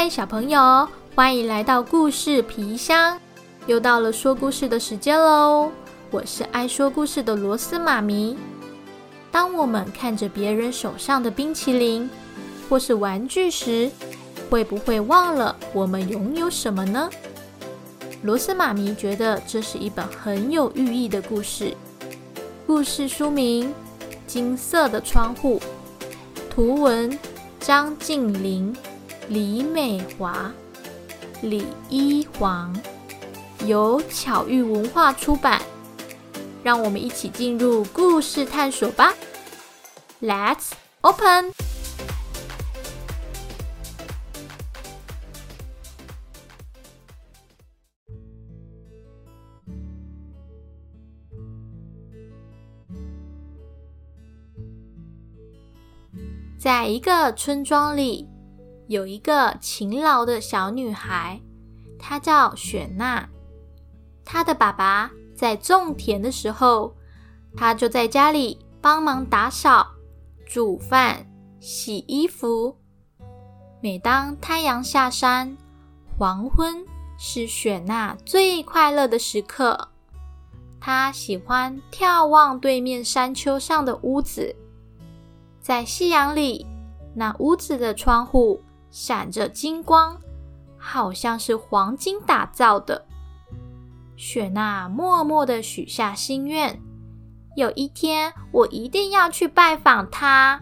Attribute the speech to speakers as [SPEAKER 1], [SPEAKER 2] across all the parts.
[SPEAKER 1] 嗨，小朋友，欢迎来到故事皮箱。又到了说故事的时间喽！我是爱说故事的罗斯妈咪。当我们看着别人手上的冰淇淋或是玩具时，会不会忘了我们拥有什么呢？罗斯妈咪觉得这是一本很有寓意的故事。故事书名《金色的窗户》，图文张静玲、李美华、李一煌，由巧遇文化出版。让我们一起进入故事探索吧！Let's open。在一个村庄里，有一个勤劳的小女孩，她叫雪娜。她的爸爸在种田的时候，她就在家里帮忙打扫、煮饭、洗衣服。每当太阳下山，黄昏是雪娜最快乐的时刻。她喜欢眺望对面山丘上的屋子。在夕阳里，那屋子的窗户闪着金光，好像是黄金打造的。雪娜默默的许下心愿：有一天，我一定要去拜访他。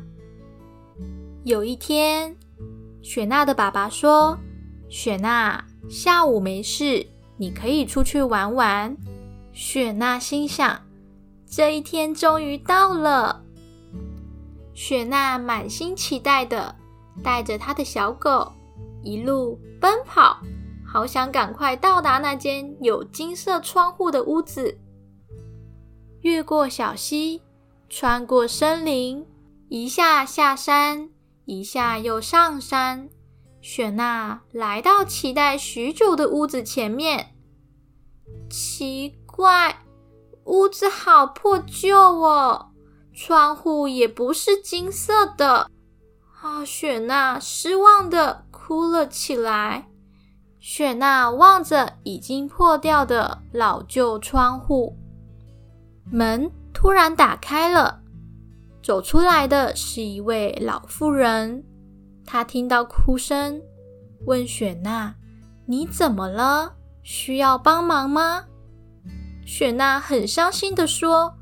[SPEAKER 1] 有一天，雪娜的爸爸说：“雪娜，下午没事，你可以出去玩玩。”雪娜心想：“这一天终于到了。”雪娜满心期待的带着他的小狗一路奔跑，好想赶快到达那间有金色窗户的屋子。越过小溪，穿过森林，一下下山，一下又上山。雪娜来到期待许久的屋子前面。奇怪，屋子好破旧哦。窗户也不是金色的，啊！雪娜失望的哭了起来。雪娜望着已经破掉的老旧窗户，门突然打开了，走出来的是一位老妇人。她听到哭声，问雪娜：“你怎么了？需要帮忙吗？”雪娜很伤心的说。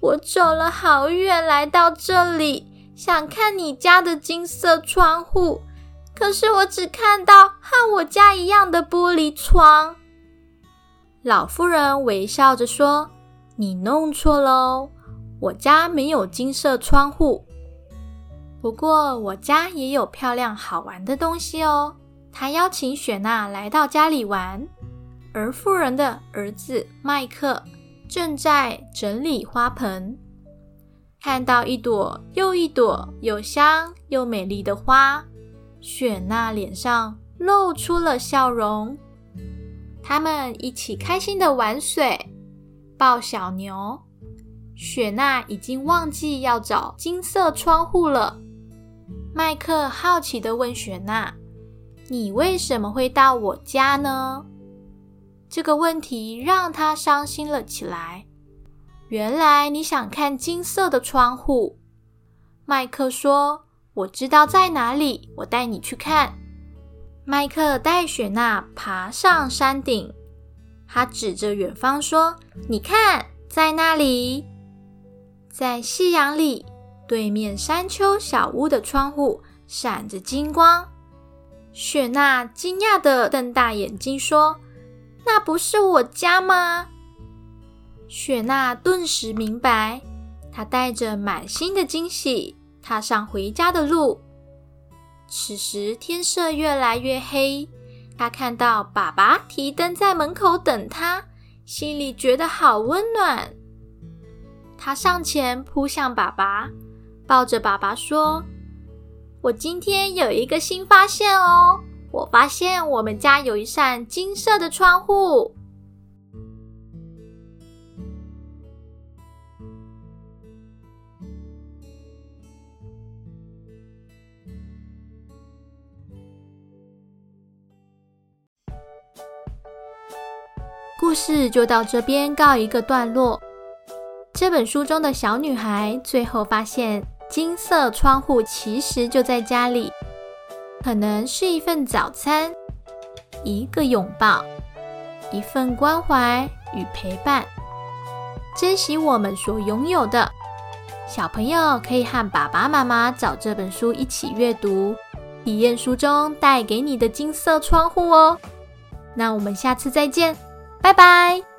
[SPEAKER 1] 我走了好远来到这里，想看你家的金色窗户，可是我只看到和我家一样的玻璃窗。老妇人微笑着说：“你弄错喽，我家没有金色窗户。不过我家也有漂亮好玩的东西哦。”她邀请雪娜来到家里玩，而妇人的儿子麦克。正在整理花盆，看到一朵又一朵又香又美丽的花，雪娜脸上露出了笑容。他们一起开心的玩水、抱小牛。雪娜已经忘记要找金色窗户了。麦克好奇的问雪娜：“你为什么会到我家呢？”这个问题让他伤心了起来。原来你想看金色的窗户，麦克说：“我知道在哪里，我带你去看。”麦克带雪娜爬上山顶，他指着远方说：“你看，在那里，在夕阳里，对面山丘小屋的窗户闪着金光。”雪娜惊讶的瞪大眼睛说。那不是我家吗？雪娜顿时明白，她带着满心的惊喜踏上回家的路。此时天色越来越黑，她看到爸爸提灯在门口等她，心里觉得好温暖。她上前扑向爸爸，抱着爸爸说：“我今天有一个新发现哦。”我发现我们家有一扇金色的窗户。故事就到这边告一个段落。这本书中的小女孩最后发现，金色窗户其实就在家里，可能是一份早餐，一个拥抱，一份关怀与陪伴。珍惜我们所拥有的，小朋友可以和爸爸妈妈找这本书一起阅读，体验书中带给你的金色窗户哦。那我们下次再见。拜拜。